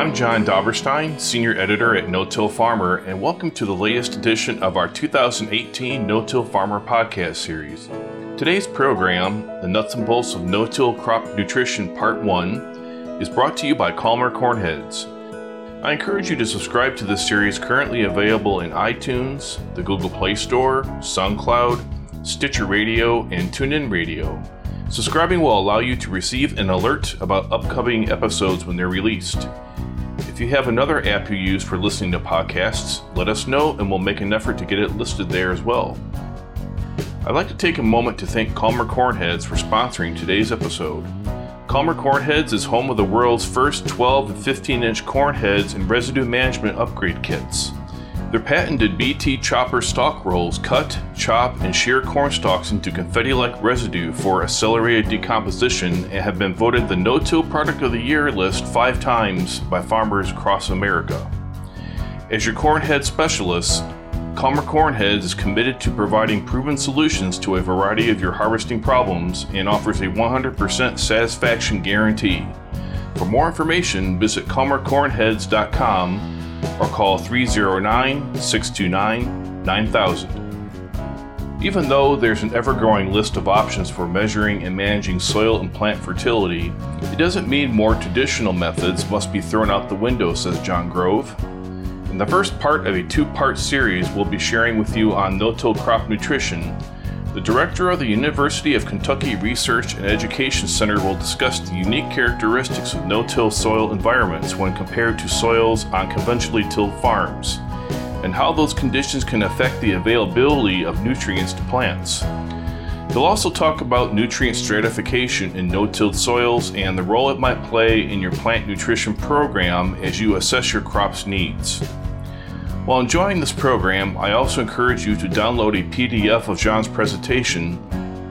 I'm John Dobberstein, Senior Editor at No Till Farmer, and welcome to the latest edition of our 2018 No Till Farmer podcast series. Today's program, The Nuts and Bolts of No Till Crop Nutrition Part 1, is brought to you by Calmer Cornheads. I encourage you to subscribe to this series currently available in iTunes, the Google Play Store, SoundCloud, Stitcher Radio, and TuneIn Radio. Subscribing will allow you to receive an alert about upcoming episodes when they're released. If you have another app you use for listening to podcasts, let us know and we'll make an effort to get it listed there as well. I'd like to take a moment to thank Calmer Cornheads for sponsoring today's episode. Calmer Cornheads is home of the world's first 12 and 15 inch corn heads and residue management upgrade kits. Their patented BT chopper stalk rolls cut, chop, and shear corn stalks into confetti like residue for accelerated decomposition and have been voted the No Till Product of the Year list five times by farmers across America. As your cornhead specialist, Calmer Cornheads is committed to providing proven solutions to a variety of your harvesting problems and offers a 100% satisfaction guarantee. For more information, visit calmercornheads.com or call 309 629 9000. Even though there's an ever growing list of options for measuring and managing soil and plant fertility, it doesn't mean more traditional methods must be thrown out the window, says John Grove. In the first part of a two part series, we'll be sharing with you on no till crop nutrition the director of the University of Kentucky Research and Education Center will discuss the unique characteristics of no till soil environments when compared to soils on conventionally tilled farms, and how those conditions can affect the availability of nutrients to plants. He'll also talk about nutrient stratification in no tilled soils and the role it might play in your plant nutrition program as you assess your crop's needs. While enjoying this program, I also encourage you to download a PDF of John's presentation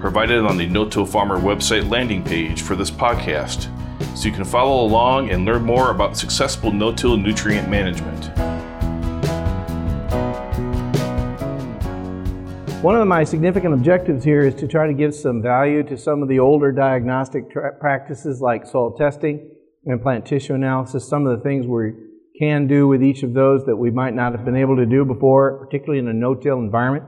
provided on the No Till Farmer website landing page for this podcast, so you can follow along and learn more about successful no till nutrient management. One of my significant objectives here is to try to give some value to some of the older diagnostic tra- practices like soil testing and plant tissue analysis, some of the things we're can do with each of those that we might not have been able to do before, particularly in a no-till environment.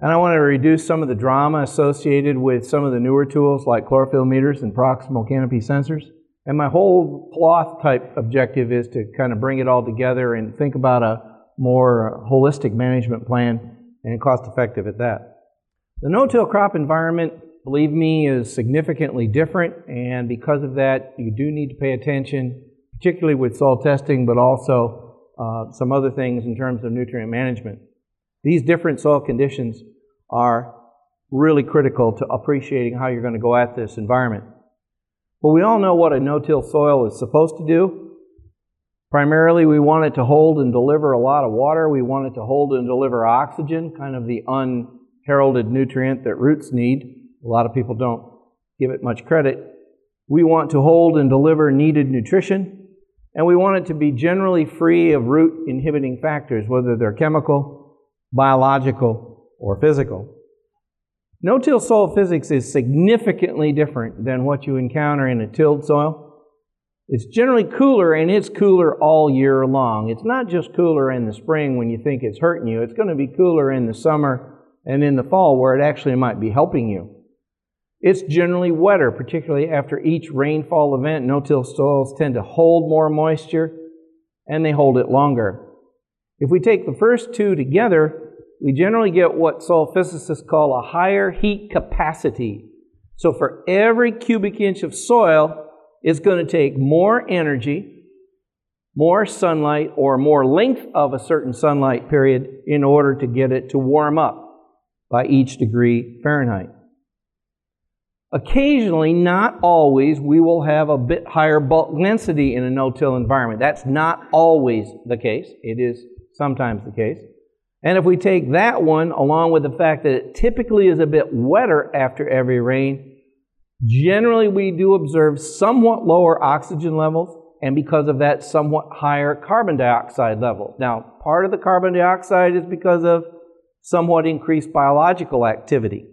And I want to reduce some of the drama associated with some of the newer tools like chlorophyll meters and proximal canopy sensors. And my whole cloth type objective is to kind of bring it all together and think about a more holistic management plan and cost effective at that. The no-till crop environment, believe me, is significantly different, and because of that, you do need to pay attention particularly with soil testing, but also uh, some other things in terms of nutrient management. These different soil conditions are really critical to appreciating how you're going to go at this environment. But we all know what a no-till soil is supposed to do. Primarily, we want it to hold and deliver a lot of water. We want it to hold and deliver oxygen, kind of the unheralded nutrient that roots need. A lot of people don't give it much credit. We want to hold and deliver needed nutrition and we want it to be generally free of root inhibiting factors, whether they're chemical, biological, or physical. No-till soil physics is significantly different than what you encounter in a tilled soil. It's generally cooler, and it's cooler all year long. It's not just cooler in the spring when you think it's hurting you. It's going to be cooler in the summer and in the fall where it actually might be helping you. It's generally wetter, particularly after each rainfall event. No-till soils tend to hold more moisture and they hold it longer. If we take the first two together, we generally get what soil physicists call a higher heat capacity. So for every cubic inch of soil, it's going to take more energy, more sunlight, or more length of a certain sunlight period in order to get it to warm up by each degree Fahrenheit. Occasionally, not always, we will have a bit higher bulk density in a no-till environment. That's not always the case. It is sometimes the case. And if we take that one along with the fact that it typically is a bit wetter after every rain, generally we do observe somewhat lower oxygen levels and because of that, somewhat higher carbon dioxide levels. Now, part of the carbon dioxide is because of somewhat increased biological activity.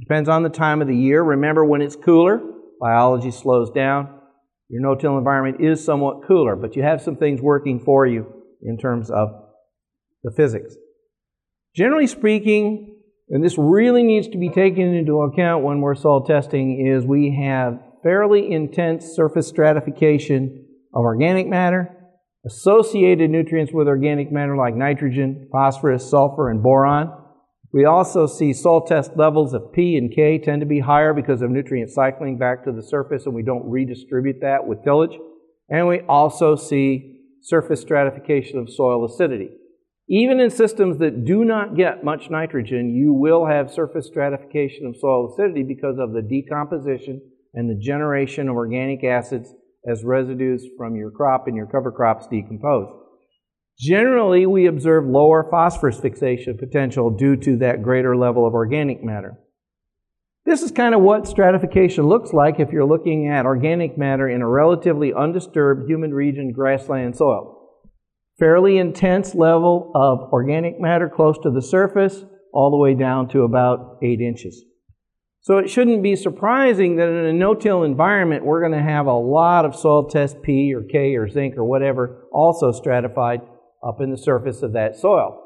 Depends on the time of the year. Remember, when it's cooler, biology slows down. Your no-till environment is somewhat cooler, but you have some things working for you in terms of the physics. Generally speaking, and this really needs to be taken into account when we're soil testing, is we have fairly intense surface stratification of organic matter, associated nutrients with organic matter like nitrogen, phosphorus, sulfur, and boron. We also see soil test levels of P and K tend to be higher because of nutrient cycling back to the surface and we don't redistribute that with tillage. And we also see surface stratification of soil acidity. Even in systems that do not get much nitrogen, you will have surface stratification of soil acidity because of the decomposition and the generation of organic acids as residues from your crop and your cover crops decompose. Generally, we observe lower phosphorus fixation potential due to that greater level of organic matter. This is kind of what stratification looks like if you're looking at organic matter in a relatively undisturbed humid region grassland soil. Fairly intense level of organic matter close to the surface, all the way down to about 8 inches. So it shouldn't be surprising that in a no-till environment, we're going to have a lot of soil test P or K or zinc or whatever also stratified up in the surface of that soil.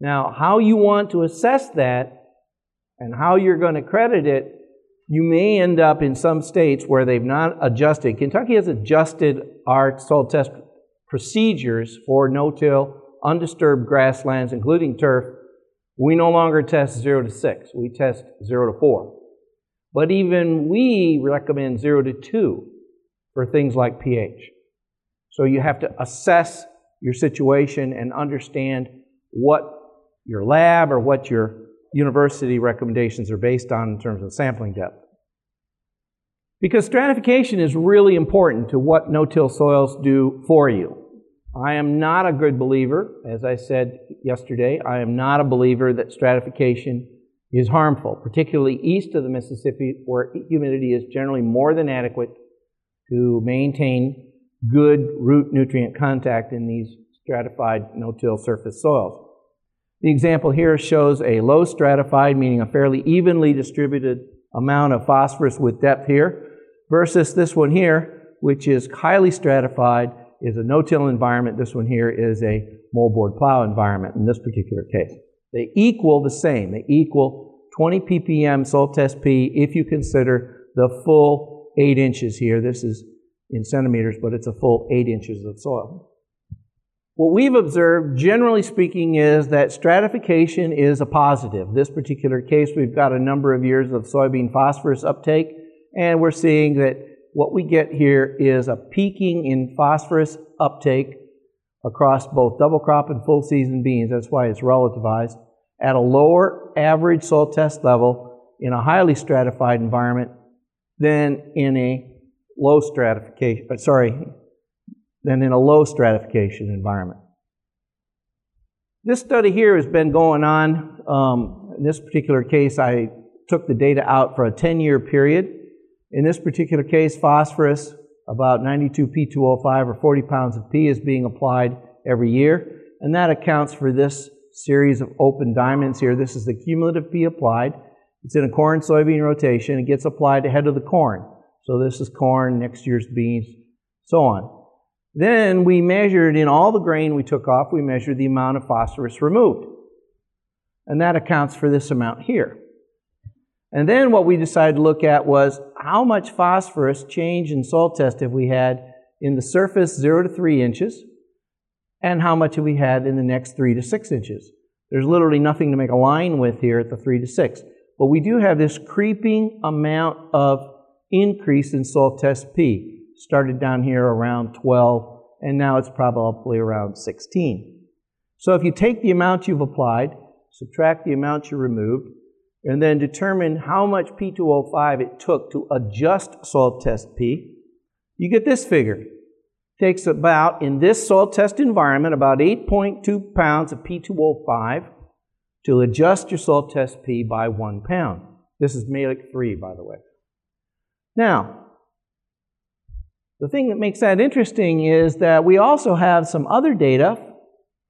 Now, how you want to assess that and how you're going to credit it, you may end up in some states where they've not adjusted. Kentucky has adjusted our soil test procedures for no-till, undisturbed grasslands, including turf, we no longer test 0 to 6. We test 0 to 4. But even we recommend 0 to 2 for things like pH. So you have to assess your situation and understand what your lab or what your university recommendations are based on in terms of sampling depth. Because stratification is really important to what no-till soils do for you. I am not a good believer, as I said yesterday, I am not a believer that stratification is harmful, particularly east of the Mississippi, where humidity is generally more than adequate to maintain good root nutrient contact in these stratified no-till surface soils. The example here shows a low stratified, meaning a fairly evenly distributed amount of phosphorus with depth here, versus this one here, which is highly stratified is a no-till environment. This one here is a moldboard plow environment in this particular case. They equal the same. They equal 20 ppm soil test P if you consider the full 8 inches here. This is in centimeters, but it's a full 8 inches of soil. What we've observed, generally speaking, is that stratification is a positive. This particular case, we've got a number of years of soybean phosphorus uptake, and we're seeing that what we get here is a peaking in phosphorus uptake across both double crop and full season beans. That's why it's relativized at a lower average soil test level in a highly stratified environment than in a low stratification, uh, sorry, than in a low stratification environment. This study here has been going on. Um, in this particular case, I took the data out for a 10 year period. In this particular case, phosphorus, about 92 P2O5 or 40 pounds of P is being applied every year, and that accounts for this series of open diamonds here. This is the cumulative P applied. It's in a corn soybean rotation. It gets applied ahead of the corn. So this is corn, next year's beans, so on. Then we measured in all the grain we took off, we measured the amount of phosphorus removed. And that accounts for this amount here. And then what we decided to look at was how much phosphorus change in soil test have we had in the surface 0 to 3 inches, and how much have we had in the next 3 to 6 inches. There's literally nothing to make a line with here at the 3 to 6. But we do have this creeping amount of increase in soil test P. Started down here around 12, and now it's probably around 16. So if you take the amount you've applied, subtract the amount you removed, and then determine how much P2O5 it took to adjust soil test P, you get this figure. It takes about, in this soil test environment, about 8.2 pounds of P2O5 to adjust your soil test P by one pound. This is Mehlich 3, by the way. Now, the thing that makes that interesting is that we also have some other data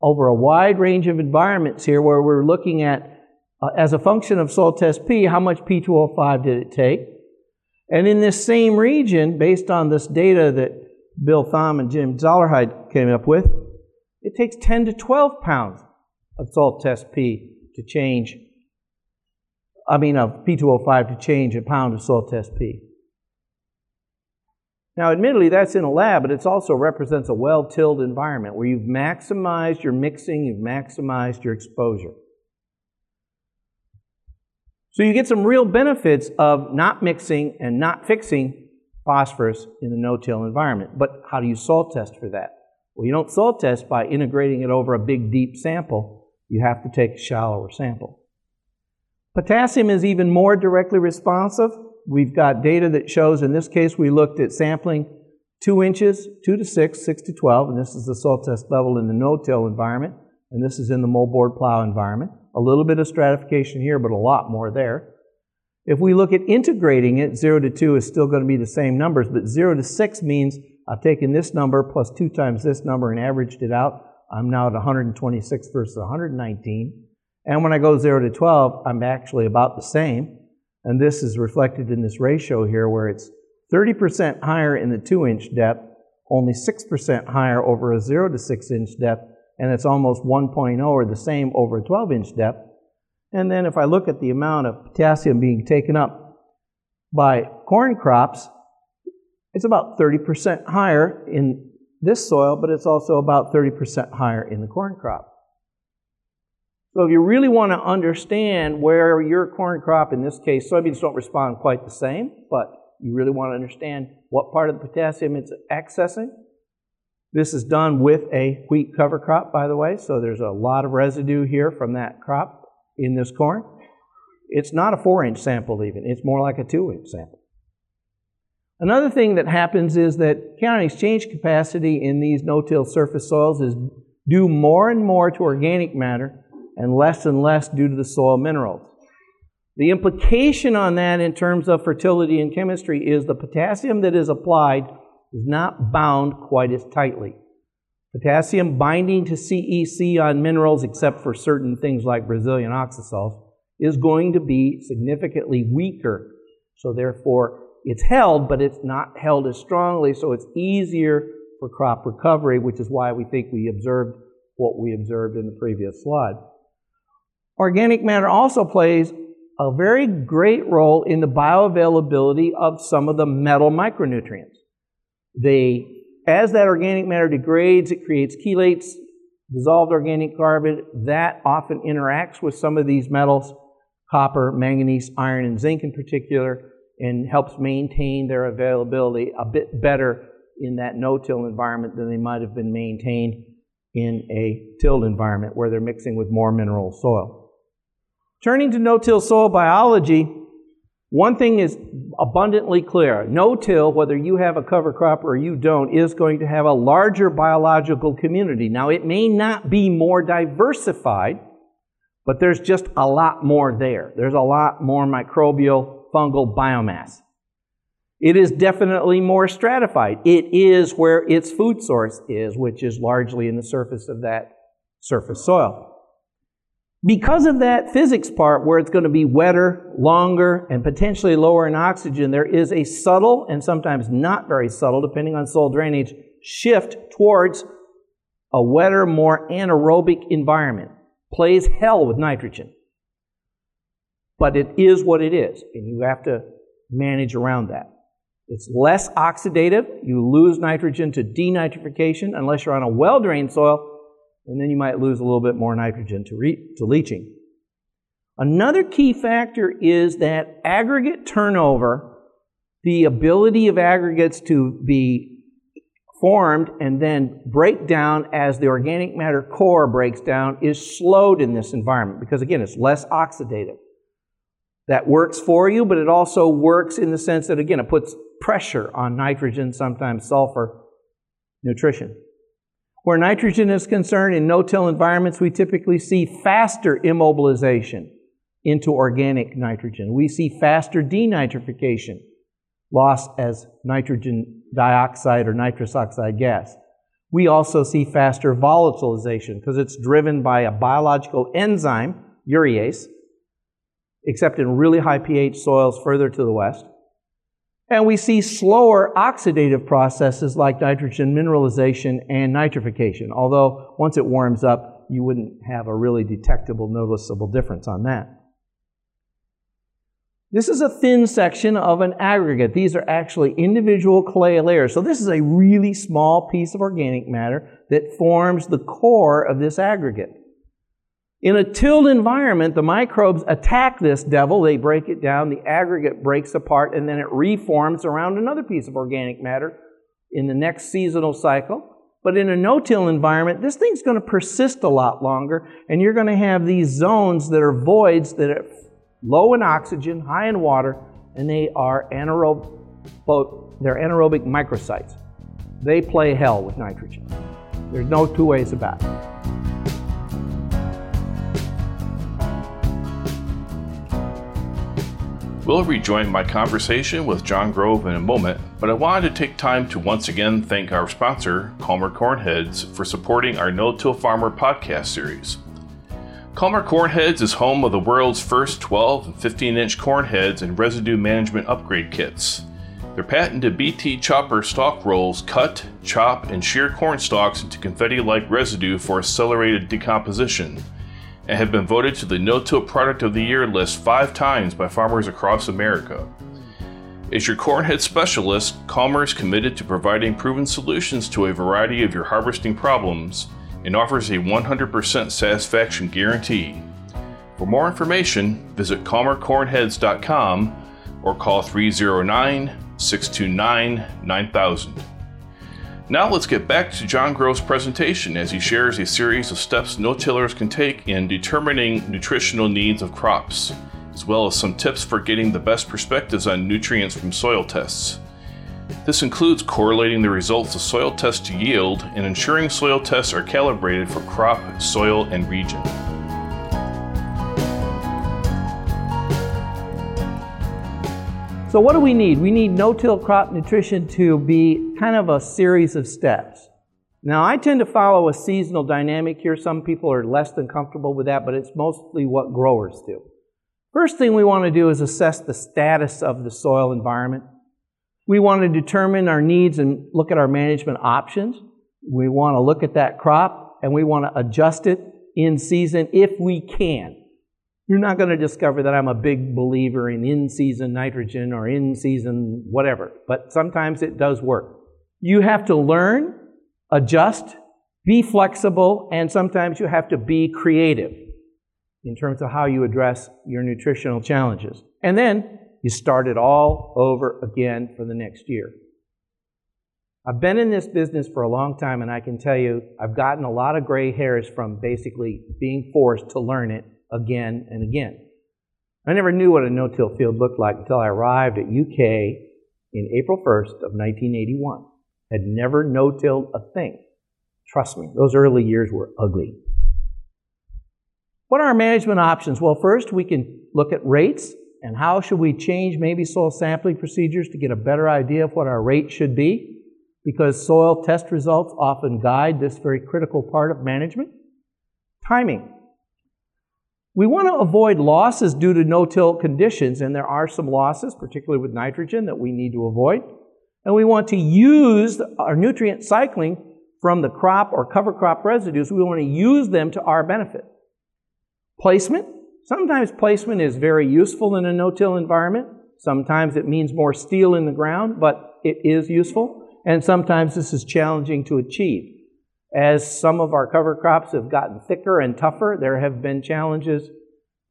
over a wide range of environments here where we're looking at uh, as a function of soil test P, how much P2O5 did it take? And in this same region, based on this data that Bill Thom and Jim Zollerhide came up with, it takes 10 to 12 pounds of soil test P to change, I mean, of P2O5 to change a pound of soil test P. Now, admittedly, that's in a lab, but it also represents a well tilled environment where you've maximized your mixing, you've maximized your exposure. So you get some real benefits of not mixing and not fixing phosphorus in the no-till environment. But how do you soil test for that? Well, you don't soil test by integrating it over a big, deep sample. You have to take a shallower sample. Potassium is even more directly responsive. We've got data that shows, in this case, we looked at sampling 2 inches, 2 to 6, 6 to 12, and this is the soil test level in the no-till environment, and this is in the moldboard plow environment. A little bit of stratification here, but a lot more there. If we look at integrating it, 0 to 2 is still going to be the same numbers, but 0 to 6 means I've taken this number plus 2 times this number and averaged it out. I'm now at 126 versus 119. And when I go 0 to 12, I'm actually about the same. And this is reflected in this ratio here where it's 30% higher in the 2 inch depth, only 6% higher over a 0 to 6 inch depth, and it's almost 1.0 or the same over a 12 inch depth. And then if I look at the amount of potassium being taken up by corn crops, it's about 30% higher in this soil, but it's also about 30% higher in the corn crop. So if you really want to understand where your corn crop, in this case, soybeans don't respond quite the same, but you really want to understand what part of the potassium it's accessing. This is done with a wheat cover crop, by the way, so there's a lot of residue here from that crop in this corn. It's not a four inch sample, even, it's more like a two inch sample. Another thing that happens is that cation exchange capacity in these no-till surface soils is due more and more to organic matter and less and less due to the soil minerals. The implication on that in terms of fertility and chemistry is the potassium that is applied is not bound quite as tightly. Potassium binding to CEC on minerals, except for certain things like Brazilian oxisols, is going to be significantly weaker. So therefore, it's held, but it's not held as strongly, so it's easier for crop recovery, which is why we think we observed what we observed in the previous slide. Organic matter also plays a very great role in the bioavailability of some of the metal micronutrients. They, as that organic matter degrades, it creates chelates, dissolved organic carbon. That often interacts with some of these metals, copper, manganese, iron, and zinc in particular, and helps maintain their availability a bit better in that no-till environment than they might have been maintained in a tilled environment where they're mixing with more mineral soil. Turning to no-till soil biology, one thing is abundantly clear. No-till, whether you have a cover crop or you don't, is going to have a larger biological community. Now, it may not be more diversified, but there's just a lot more there. There's a lot more microbial fungal biomass. It is definitely more stratified. It is where its food source is, which is largely in the surface of that surface soil. Because of that physics part, where it's going to be wetter, longer, and potentially lower in oxygen, there is a subtle and sometimes not very subtle, depending on soil drainage, shift towards a wetter, more anaerobic environment. Plays hell with nitrogen. But it is what it is, and you have to manage around that. It's less oxidative. You lose nitrogen to denitrification unless you're on a well drained soil, and then you might lose a little bit more nitrogen to, re- to leaching. Another key factor is that aggregate turnover, the ability of aggregates to be formed and then break down as the organic matter core breaks down, is slowed in this environment because, again, it's less oxidative that works for you, but it also works in the sense that, again, it puts pressure on nitrogen, sometimes sulfur nutrition. Where nitrogen is concerned, in no-till environments, we typically see faster immobilization into organic nitrogen. We see faster denitrification, loss as nitrogen dioxide or nitrous oxide gas. We also see faster volatilization because it's driven by a biological enzyme, urease, except in really high pH soils further to the west. And we see slower oxidative processes like nitrogen mineralization and nitrification, although once it warms up, you wouldn't have a really detectable, noticeable difference on that. This is a thin section of an aggregate. These are actually individual clay layers. So this is a really small piece of organic matter that forms the core of this aggregate. In a tilled environment, the microbes attack this devil, they break it down, the aggregate breaks apart, and then it reforms around another piece of organic matter in the next seasonal cycle. But in a no-till environment, this thing's going to persist a lot longer, and you're going to have these zones that are voids that are low in oxygen, high in water, and they are anaerobic, they're anaerobic microsites. They play hell with nitrogen. There's no two ways about it. We'll rejoin my conversation with John Grove in a moment, but I wanted to take time to once again thank our sponsor, Calmer Cornheads, for supporting our No Till Farmer podcast series. Calmer Cornheads is home of the world's first 12 and 15 inch cornheads and residue management upgrade kits. Their patented BT chopper stalk rolls cut, chop, and shear corn stalks into confetti like residue for accelerated decomposition and have been voted to the No Till Product of the Year list five times by farmers across America. As your cornhead specialist, Calmer is committed to providing proven solutions to a variety of your harvesting problems and offers a 100% satisfaction guarantee. For more information, visit calmercornheads.com or call 309 629 9000. Now let's get back to John Grove's presentation as he shares a series of steps no-tillers can take in determining nutritional needs of crops, as well as some tips for getting the best perspectives on nutrients from soil tests. This includes correlating the results of soil tests to yield and ensuring soil tests are calibrated for crop, soil, and region. So what do we need? We need no-till crop nutrition to be kind of a series of steps. Now, I tend to follow a seasonal dynamic here. Some people are less than comfortable with that, but it's mostly what growers do. First thing we want to do is assess the status of the soil environment. We want to determine our needs and look at our management options. We want to look at that crop and we want to adjust it in season if we can. You're not going to discover that I'm a big believer in in season nitrogen or in season whatever, but sometimes it does work. You have to learn, adjust, be flexible, and sometimes you have to be creative in terms of how you address your nutritional challenges. And then you start it all over again for the next year. I've been in this business for a long time, and I can tell you I've gotten a lot of gray hairs from basically being forced to learn it again and again. I never knew what a no-till field looked like until I arrived at UK in April 1st of 1981. Had never no-tilled a thing. Trust me, those early years were ugly. What are our management options? Well, first we can look at rates and how should we change maybe soil sampling procedures to get a better idea of what our rate should be because soil test results often guide this very critical part of management. Timing. We want to avoid losses due to no-till conditions, and there are some losses, particularly with nitrogen, that we need to avoid. And we want to use our nutrient cycling from the crop or cover crop residues. We want to use them to our benefit. Placement. Sometimes placement is very useful in a no-till environment. Sometimes it means more steel in the ground, but it is useful. And sometimes this is challenging to achieve. As some of our cover crops have gotten thicker and tougher, there have been challenges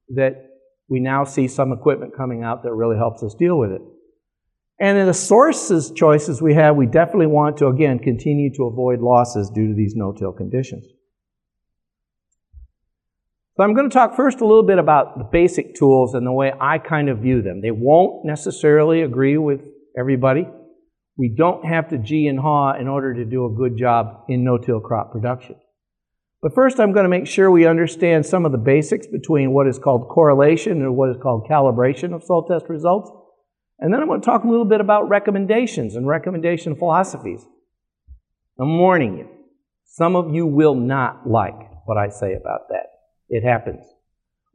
that we now see some equipment coming out that really helps us deal with it. And in the sources choices we have, we definitely want to, again, continue to avoid losses due to these no-till conditions. So I'm going to talk first a little bit about the basic tools and the way I kind of view them. They won't necessarily agree with everybody. We don't have to gee and haw in order to do a good job in no-till crop production. But first, I'm going to make sure we understand some of the basics between what is called correlation and what is called calibration of soil test results. And then I'm going to talk a little bit about recommendations and recommendation philosophies. I'm warning you. Some of you will not like what I say about that. It happens.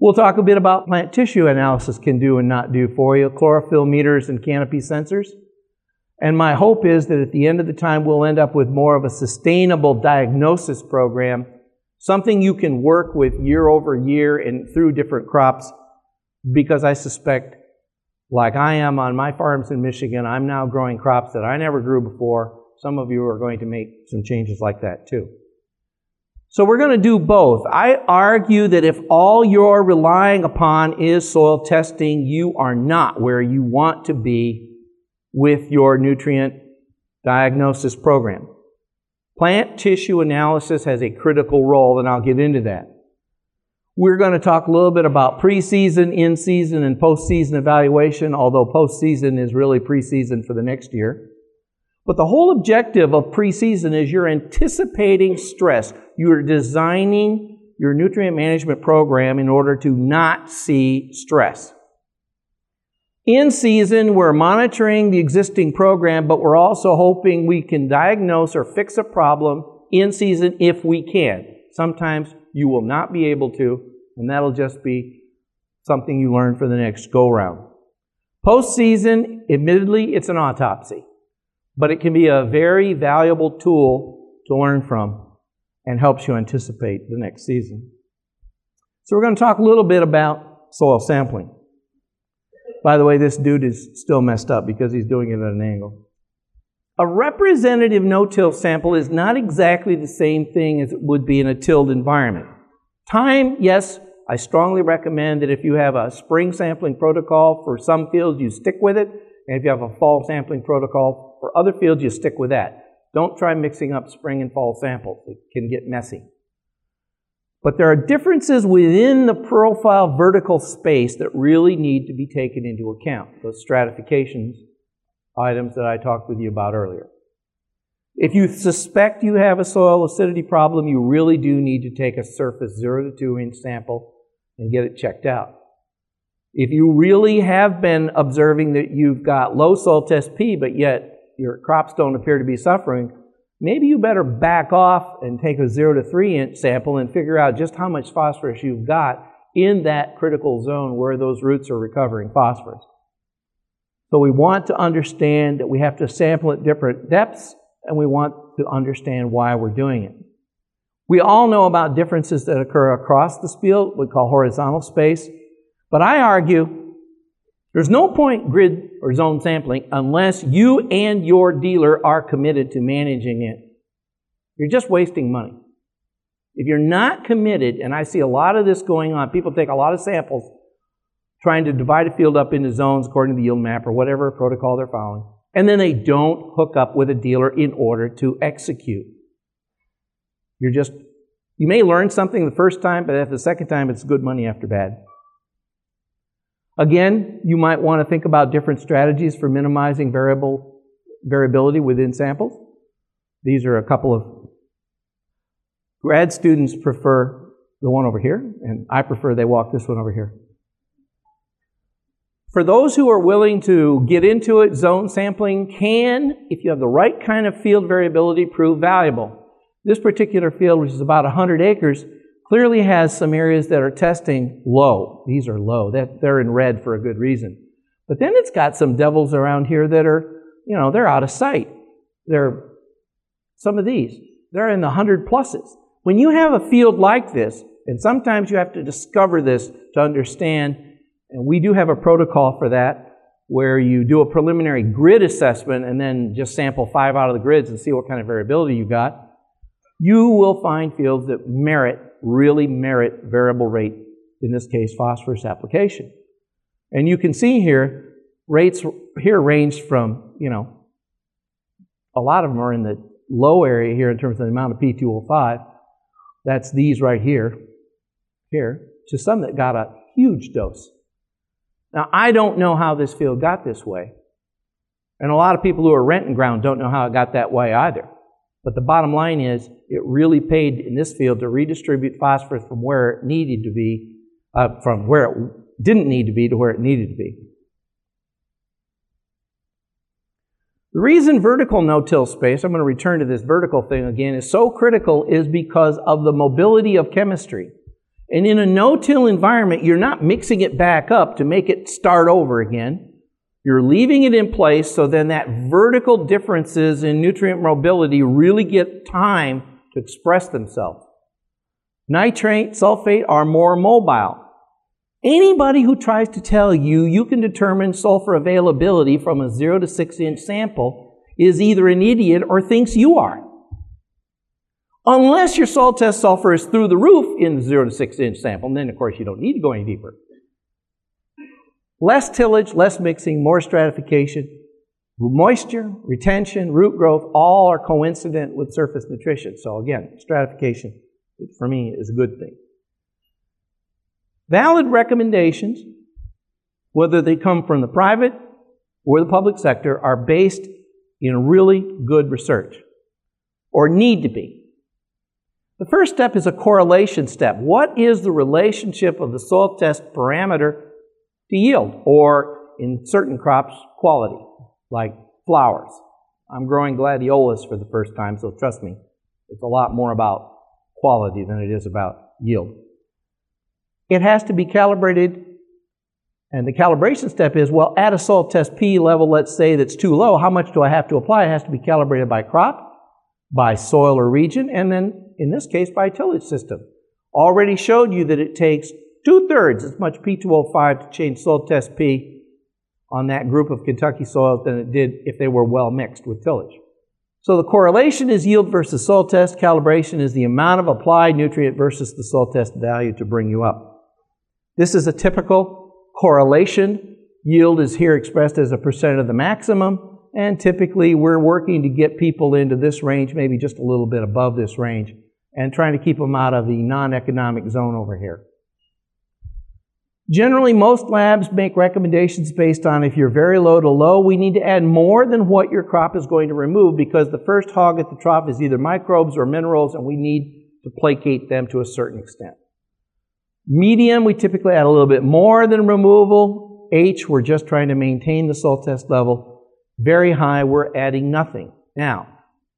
We'll talk a bit about plant tissue analysis can do and not do for you, chlorophyll meters and canopy sensors. And my hope is that at the end of the time, we'll end up with more of a sustainable diagnosis program, something you can work with year over year and through different crops, because I suspect, like I am on my farms in Michigan, I'm now growing crops that I never grew before. Some of you are going to make some changes like that too. So we're going to do both. I argue that if all you're relying upon is soil testing, you are not where you want to be with your nutrient diagnosis program. Plant tissue analysis has a critical role, and I'll get into that. We're going to talk a little bit about preseason, in season, and postseason evaluation, although postseason is really preseason for the next year. But the whole objective of preseason is you're anticipating stress. You're designing your nutrient management program in order to not see stress. In season, we're monitoring the existing program, but we're also hoping we can diagnose or fix a problem in season if we can. Sometimes you will not be able to, and that'll just be something you learn for the next go round. Postseason, admittedly, it's an autopsy but it can be a very valuable tool to learn from and helps you anticipate the next season. So we're going to talk a little bit about soil sampling. By the way, this dude is still messed up because he's doing it at an angle. A representative no-till sample is not exactly the same thing as it would be in a tilled environment. Time, yes, I strongly recommend that if you have a spring sampling protocol for some fields, you stick with it. And if you have a fall sampling protocol for other fields, you stick with that. Don't try mixing up spring and fall samples. It can get messy. But there are differences within the profile vertical space that really need to be taken into account. Those stratifications items that I talked with you about earlier. If you suspect you have a soil acidity problem, you really do need to take a surface 0 to 2 inch sample and get it checked out. If you really have been observing that you've got low soil test P, but yet your crops don't appear to be suffering, maybe you better back off and take a 0 to 3 inch sample and figure out just how much phosphorus you've got in that critical zone where those roots are recovering phosphorus. So we want to understand that we have to sample at different depths and we want to understand why we're doing it. We all know about differences that occur across the field, we call horizontal space, but I argue there's no point grid or zone sampling unless you and your dealer are committed to managing it. You're just wasting money. If you're not committed, and I see a lot of this going on, people take a lot of samples trying to divide a field up into zones according to the yield map or whatever protocol they're following, and then they don't hook up with a dealer in order to execute. You're just, you may learn something the first time, but at the second time, it's good money after bad. Again, you might want to think about different strategies for minimizing variable variability within samples. These are a couple of grad students prefer the one over here, and I prefer they walk this one over here. For those who are willing to get into it, zone sampling can, if you have the right kind of field variability, prove valuable. This particular field, which is about 100 acres, clearly has some areas that are testing low. These are low. That They're in red for a good reason. But then it's got some devils around here that are, you know, they're out of sight. They're some of these. They're in the hundred pluses. When you have a field like this, and sometimes you have to discover this to understand, and we do have a protocol for that, where you do a preliminary grid assessment and then just sample five out of the grids and see what kind of variability you got you will find fields that merit, really merit variable rate, in this case, phosphorus application. And you can see here, rates here range from, you know, a lot of them are in the low area here in terms of the amount of P2O5. That's these right here, here, to some that got a huge dose. Now, I don't know how this field got this way. And a lot of people who are renting ground don't know how it got that way either. But the bottom line is, it really paid in this field to redistribute phosphorus from where it needed to be, uh, from where it didn't need to be to where it needed to be. The reason vertical no-till space, I'm going to return to this vertical thing again, is so critical is because of the mobility of chemistry. And in a no-till environment, you're not mixing it back up to make it start over again. You're leaving it in place so then that vertical differences in nutrient mobility really get time to express themselves. Nitrate, sulfate are more mobile. Anybody who tries to tell you you can determine sulfur availability from a 0 to 6 inch sample is either an idiot or thinks you are. Unless your soil test sulfur is through the roof in the 0 to 6 inch sample, and then of course you don't need to go any deeper. Less tillage, less mixing, more stratification, moisture, retention, root growth, all are coincident with surface nutrition. So again, stratification for me is a good thing. Valid recommendations, whether they come from the private or the public sector, are based in really good research, or need to be. The first step is a correlation step. What is the relationship of the soil test parameter to yield, or in certain crops, quality, like flowers? I'm growing gladiolus for the first time, so trust me, it's a lot more about quality than it is about yield. It has to be calibrated, and the calibration step is well, at a soil test P level, let's say that's too low, how much do I have to apply? It has to be calibrated by crop, by soil or region, and then in this case by tillage system. Already showed you that it takes two thirds as much P2O5 to change soil test P on that group of Kentucky soils than it did if they were well mixed with tillage. So the correlation is yield versus soil test. Calibration is the amount of applied nutrient versus the soil test value to bring you up. This is a typical correlation. Yield is here expressed as a percent of the maximum, and typically we're working to get people into this range, maybe just a little bit above this range, and trying to keep them out of the non-economic zone over here. Generally, most labs make recommendations based on if you're very low to low, we need to add more than what your crop is going to remove because the first hog at the trough is either microbes or minerals, and we need to placate them to a certain extent. Medium, we typically add a little bit more than removal. H, we're just trying to maintain the soil test level. Very high, we're adding nothing. Now,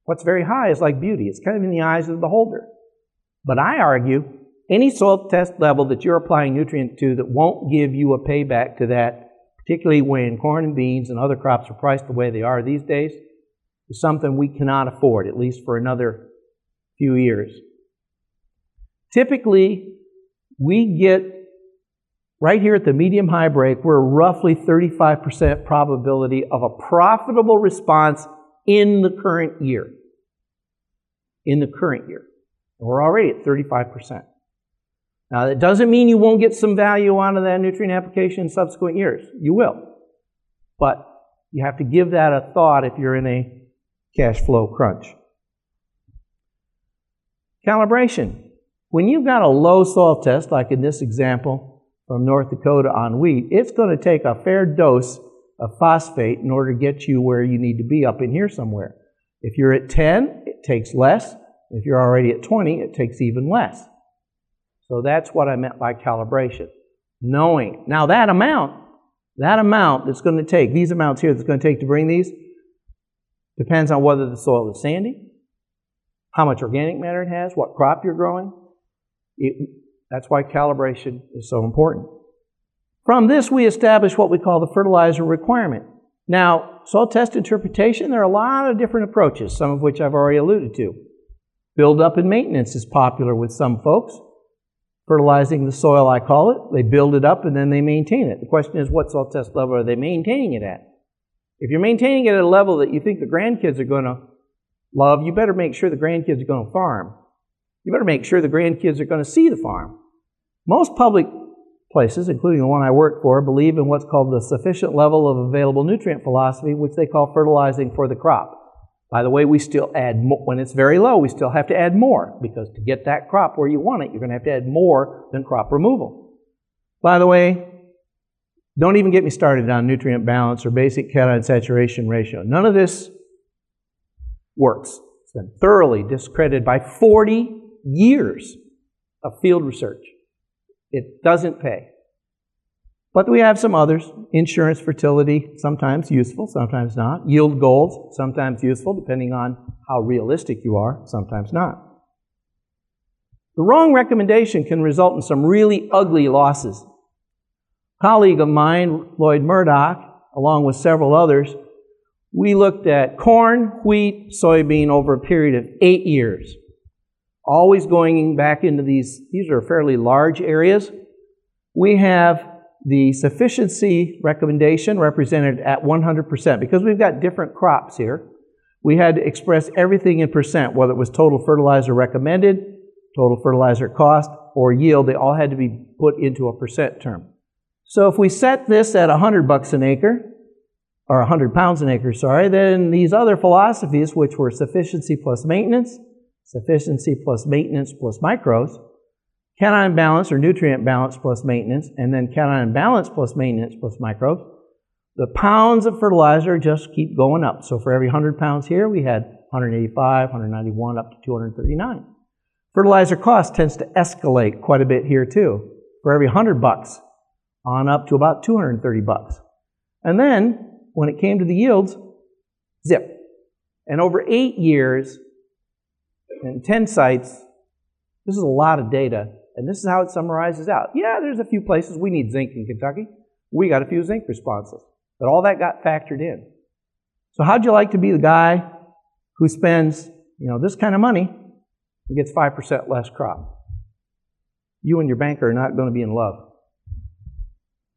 what's very high is like beauty. It's kind of in the eyes of the beholder. But I argue any soil test level that you're applying nutrient to that won't give you a payback to that, particularly when corn and beans and other crops are priced the way they are these days, is something we cannot afford, at least for another few years. Typically, we get right here at the medium high break, we're roughly 35% probability of a profitable response in the current year. In the current year. We're already at 35%. Now, that doesn't mean you won't get some value out of that nutrient application in subsequent years. You will. But you have to give that a thought if you're in a cash flow crunch. Calibration. When you've got a low soil test, like in this example from North Dakota on wheat, it's going to take a fair dose of phosphate in order to get you where you need to be up in here somewhere. If you're at 10, it takes less. If you're already at 20, it takes even less. So that's what I meant by calibration. Knowing. Now that amount, that amount that's going to take, these amounts here that's going to take to bring these, depends on whether the soil is sandy, how much organic matter it has, what crop you're growing, it, that's why calibration is so important. From this, we establish what we call the fertilizer requirement. Now, soil test interpretation, there are a lot of different approaches, some of which I've already alluded to. Build up and maintenance is popular with some folks. Fertilizing the soil, I call it. They build it up and then they maintain it. The question is, what soil test level are they maintaining it at? If you're maintaining it at a level that you think the grandkids are going to love, you better make sure the grandkids are going to farm you better make sure the grandkids are going to see the farm. Most public places, including the one I work for, believe in what's called the sufficient level of available nutrient philosophy, which they call fertilizing for the crop. By the way, we still add more, when it's very low, we still have to add more because to get that crop where you want it, you're going to have to add more than crop removal. By the way, don't even get me started on nutrient balance or basic cation saturation ratio. None of this works. It's been thoroughly discredited by 40 years of field research. It doesn't pay. But we have some others. Insurance fertility, sometimes useful, sometimes not. Yield goals, sometimes useful, depending on how realistic you are, sometimes not. The wrong recommendation can result in some really ugly losses. A colleague of mine, Lloyd Murdock, along with several others, we looked at corn, wheat, soybean over a period of eight years. Always going back into these, these are fairly large areas. We have the sufficiency recommendation represented at 100% because we've got different crops here. We had to express everything in percent, whether it was total fertilizer recommended, total fertilizer cost, or yield. They all had to be put into a percent term. So if we set this at 100 bucks an acre, or 100 pounds an acre, sorry, then these other philosophies, which were sufficiency plus maintenance, sufficiency plus maintenance plus micros, cation balance or nutrient balance plus maintenance, and then cation balance plus maintenance plus microbes, the pounds of fertilizer just keep going up. So for every 100 pounds here, we had 185, 191, up to 239. Fertilizer cost tends to escalate quite a bit here too. For every 100 bucks, on up to about 230 bucks. And then when it came to the yields, zip. And over eight years and 10 sites, this is a lot of data, and this is how it summarizes out. Yeah, there's a few places we need zinc in Kentucky. We got a few zinc responses, but all that got factored in. So how'd you like to be the guy who spends, you know, this kind of money and gets 5% less crop? You and your banker are not going to be in love.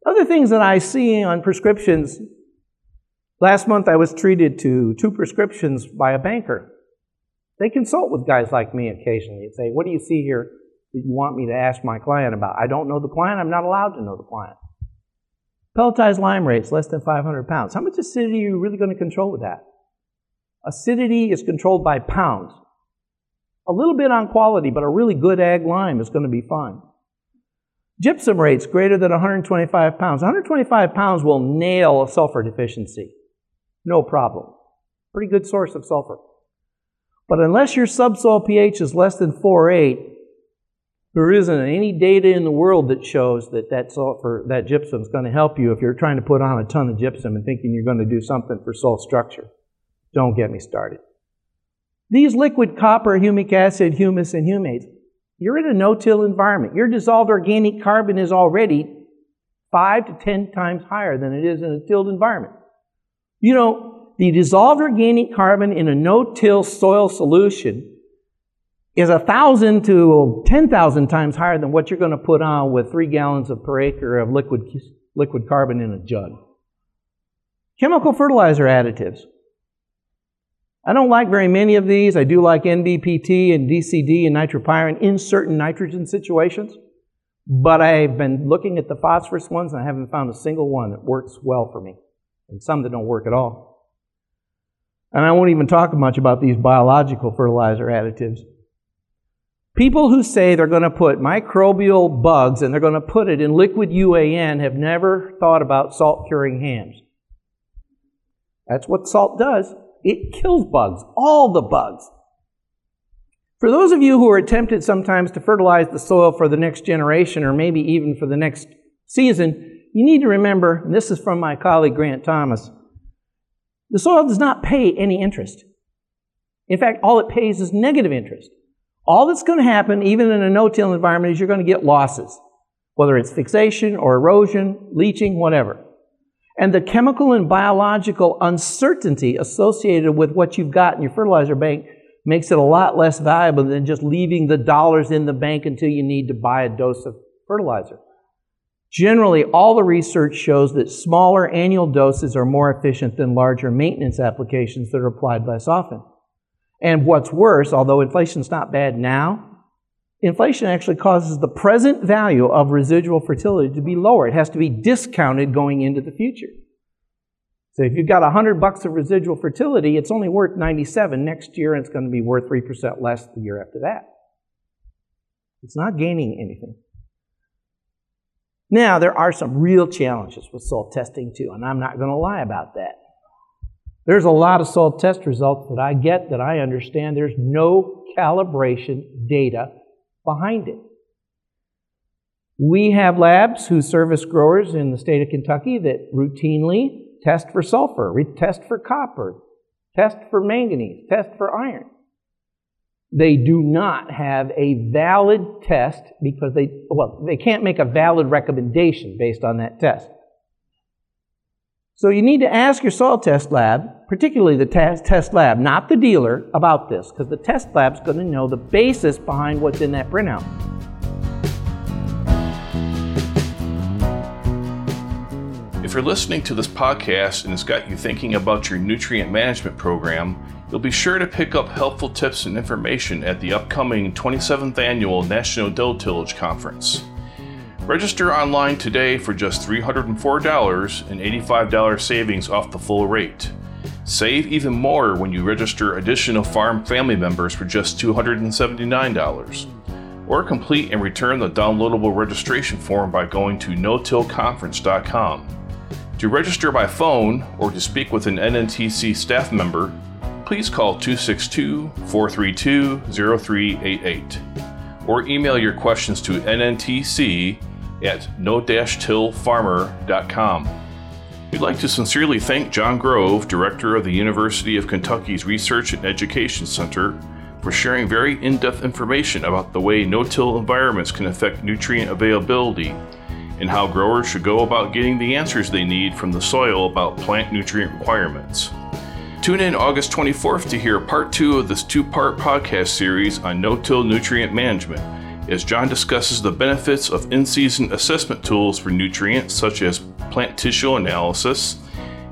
Other things that I see on prescriptions Last month I was treated to two prescriptions by a banker. They consult with guys like me occasionally and say, What do you see here that you want me to ask my client about? I don't know the client, I'm not allowed to know the client. Pelletized lime rates less than 500 pounds. How much acidity are you really going to control with that? Acidity is controlled by pounds. A little bit on quality, but a really good ag lime is going to be fine. Gypsum rates greater than 125 pounds. 125 pounds will nail a sulfur deficiency. No problem. Pretty good source of sulfur. But unless your subsoil pH is less than 4.8, there isn't any data in the world that shows that that sulfur, that gypsum is going to help you if you're trying to put on a ton of gypsum and thinking you're going to do something for soil structure. Don't get me started. These liquid copper, humic acid, humus, and humates, you're in a no-till environment. Your dissolved organic carbon is already five to ten times higher than it is in a tilled environment. You know, the dissolved organic carbon in a no-till soil solution is a thousand to ten thousand times higher than what you're going to put on with three gallons of per acre of liquid liquid carbon in a jug. Chemical fertilizer additives. I don't like very many of these. I do like NBPT and DCD and nitrapyrin in certain nitrogen situations. But I've been looking at the phosphorus ones and I haven't found a single one that works well for me and some that don't work at all. And I won't even talk much about these biological fertilizer additives. People who say they're going to put microbial bugs and they're going to put it in liquid UAN have never thought about salt curing hams. That's what salt does. It kills bugs, all the bugs. For those of you who are tempted sometimes to fertilize the soil for the next generation or maybe even for the next season, you need to remember, and this is from my colleague Grant Thomas, the soil does not pay any interest. In fact, all it pays is negative interest. All that's going to happen, even in a no-till environment, is you're going to get losses, whether it's fixation or erosion, leaching, whatever. And the chemical and biological uncertainty associated with what you've got in your fertilizer bank makes it a lot less valuable than just leaving the dollars in the bank until you need to buy a dose of fertilizer. Generally, all the research shows that smaller annual doses are more efficient than larger maintenance applications that are applied less often. And what's worse, although inflation's not bad now, inflation actually causes the present value of residual fertility to be lower. It has to be discounted going into the future. So if you've got 100 bucks of residual fertility, it's only worth 97 next year, and it's going to be worth 3% less the year after that. It's not gaining anything. Now, there are some real challenges with soil testing too, and I'm not going to lie about that. There's a lot of soil test results that I get that I understand there's no calibration data behind it. We have labs who service growers in the state of Kentucky that routinely test for sulfur, test for copper, test for manganese, test for iron they do not have a valid test because they, well, they can't make a valid recommendation based on that test. So you need to ask your soil test lab, particularly the test, test lab, not the dealer, about this, because the test lab's going to know the basis behind what's in that printout. If you're listening to this podcast and it's got you thinking about your nutrient management program, you'll be sure to pick up helpful tips and information at the upcoming 27th Annual National No-Tillage Conference. Register online today for just $304 and $85 savings off the full rate. Save even more when you register additional farm family members for just $279. Or complete and return the downloadable registration form by going to notillconference.com. To register by phone or to speak with an NNTC staff member, please call 262 432 0388 or email your questions to nntc at no-tillfarmer.com. We'd like to sincerely thank John Grove, Director of the University of Kentucky's Research and Education Center, for sharing very in depth information about the way no till environments can affect nutrient availability and how growers should go about getting the answers they need from the soil about plant nutrient requirements. Tune in August 24th to hear part two of this two part podcast series on no till nutrient management as John discusses the benefits of in season assessment tools for nutrients such as plant tissue analysis,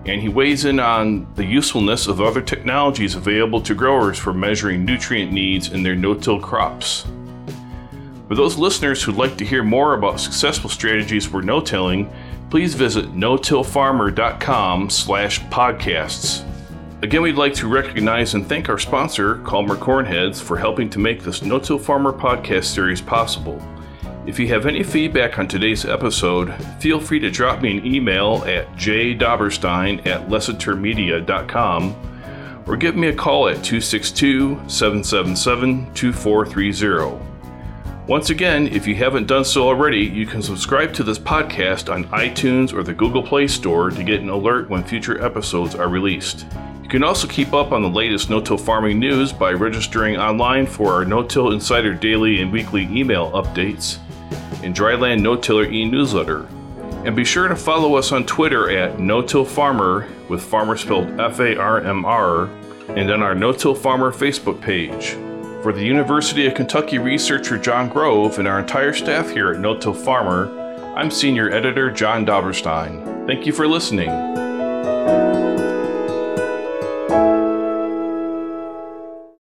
and he weighs in on the usefulness of other technologies available to growers for measuring nutrient needs in their no till crops. For those listeners who'd like to hear more about successful strategies for no-tilling, please visit no-tillfarmer.com slash podcasts. Again, we'd like to recognize and thank our sponsor, Calmer Cornheads, for helping to make this No Till Farmer podcast series possible. If you have any feedback on today's episode, feel free to drop me an email at jdobberstein at lessitermedia.com or give me a call at 262 777 2430. Once again, if you haven't done so already, you can subscribe to this podcast on iTunes or the Google Play Store to get an alert when future episodes are released. You can also keep up on the latest no-till farming news by registering online for our No-Till Insider daily and weekly email updates and Dryland No-Tiller e-newsletter. And be sure to follow us on Twitter at No-Till Farmer with farmer spelled F-A-R-M-R and on our No-Till Farmer Facebook page. For the University of Kentucky researcher John Grove and our entire staff here at No-Till Farmer, I'm Senior Editor John Dobberstein. Thank you for listening.